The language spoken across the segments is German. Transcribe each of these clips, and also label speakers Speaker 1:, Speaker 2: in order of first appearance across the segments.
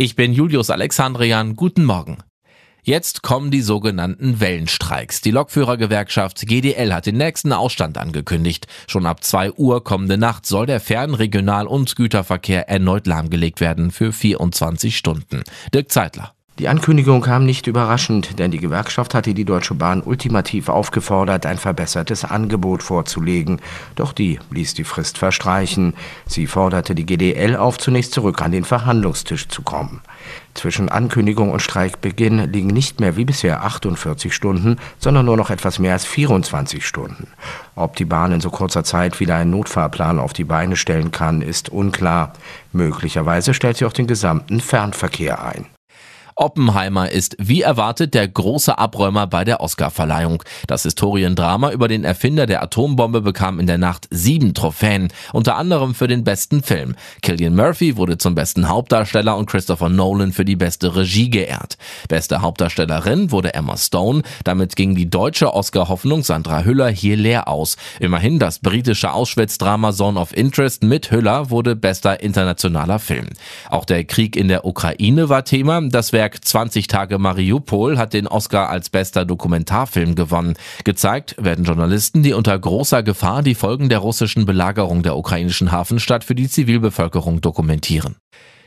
Speaker 1: Ich bin Julius Alexandrian. Guten Morgen. Jetzt kommen die sogenannten Wellenstreiks. Die Lokführergewerkschaft GDL hat den nächsten Ausstand angekündigt. Schon ab 2 Uhr kommende Nacht soll der Fern-, Regional- und Güterverkehr erneut lahmgelegt werden für 24 Stunden. Dirk Zeitler.
Speaker 2: Die Ankündigung kam nicht überraschend, denn die Gewerkschaft hatte die Deutsche Bahn ultimativ aufgefordert, ein verbessertes Angebot vorzulegen. Doch die ließ die Frist verstreichen. Sie forderte die GDL auf, zunächst zurück an den Verhandlungstisch zu kommen. Zwischen Ankündigung und Streikbeginn liegen nicht mehr wie bisher 48 Stunden, sondern nur noch etwas mehr als 24 Stunden. Ob die Bahn in so kurzer Zeit wieder einen Notfahrplan auf die Beine stellen kann, ist unklar. Möglicherweise stellt sie auch den gesamten Fernverkehr ein.
Speaker 1: Oppenheimer ist wie erwartet der große Abräumer bei der Oscarverleihung. Das Historiendrama über den Erfinder der Atombombe bekam in der Nacht sieben Trophäen, unter anderem für den besten Film. Killian Murphy wurde zum besten Hauptdarsteller und Christopher Nolan für die beste Regie geehrt. Beste Hauptdarstellerin wurde Emma Stone. Damit ging die deutsche Oscar-Hoffnung Sandra Hüller hier leer aus. Immerhin das britische Auschwitz-Drama Zone of Interest mit Hüller wurde bester internationaler Film. Auch der Krieg in der Ukraine war Thema. Das Werk Werk 20 Tage Mariupol hat den Oscar als bester Dokumentarfilm gewonnen. Gezeigt werden Journalisten, die unter großer Gefahr die Folgen der russischen Belagerung der ukrainischen Hafenstadt für die Zivilbevölkerung dokumentieren.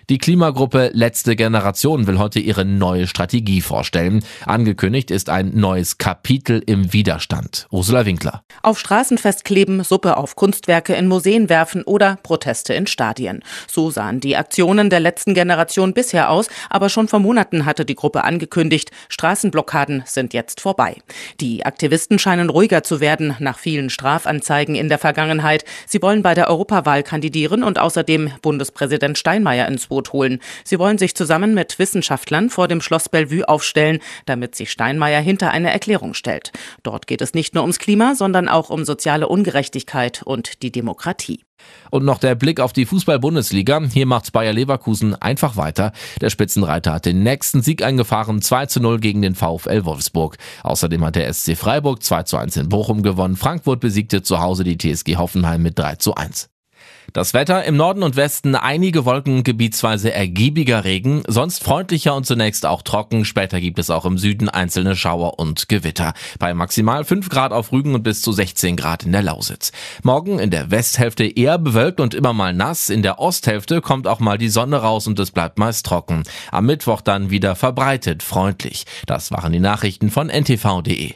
Speaker 1: Die Klimagruppe Letzte Generation will heute ihre neue Strategie vorstellen. Angekündigt ist ein neues Kapitel im Widerstand. Ursula Winkler.
Speaker 3: Auf Straßen festkleben, Suppe auf Kunstwerke in Museen werfen oder Proteste in Stadien. So sahen die Aktionen der letzten Generation bisher aus, aber schon vor Monaten hatte die Gruppe angekündigt, Straßenblockaden sind jetzt vorbei. Die Aktivisten scheinen ruhiger zu werden nach vielen Strafanzeigen in der Vergangenheit. Sie wollen bei der Europawahl kandidieren und außerdem Bundespräsident Steinmeier ins Boot holen. Sie wollen sich zusammen mit Wissenschaftlern vor dem Schloss Bellevue aufstellen, damit sich Steinmeier hinter eine Erklärung stellt. Dort geht es nicht nur ums Klima, sondern auch um soziale Ungerechtigkeit und die Demokratie.
Speaker 1: Und noch der Blick auf die Fußball-Bundesliga. Hier macht Bayer Leverkusen einfach weiter. Der Spitzenreiter hat den nächsten Sieg eingefahren, 2 zu 0 gegen den VfL Wolfsburg. Außerdem hat der SC Freiburg 2 zu 1 in Bochum gewonnen. Frankfurt besiegte zu Hause die TSG Hoffenheim mit 3 zu 1. Das Wetter im Norden und Westen einige Wolken, gebietsweise ergiebiger Regen, sonst freundlicher und zunächst auch trocken. Später gibt es auch im Süden einzelne Schauer und Gewitter. Bei maximal 5 Grad auf Rügen und bis zu 16 Grad in der Lausitz. Morgen in der Westhälfte eher bewölkt und immer mal nass. In der Osthälfte kommt auch mal die Sonne raus und es bleibt meist trocken. Am Mittwoch dann wieder verbreitet freundlich. Das waren die Nachrichten von ntv.de.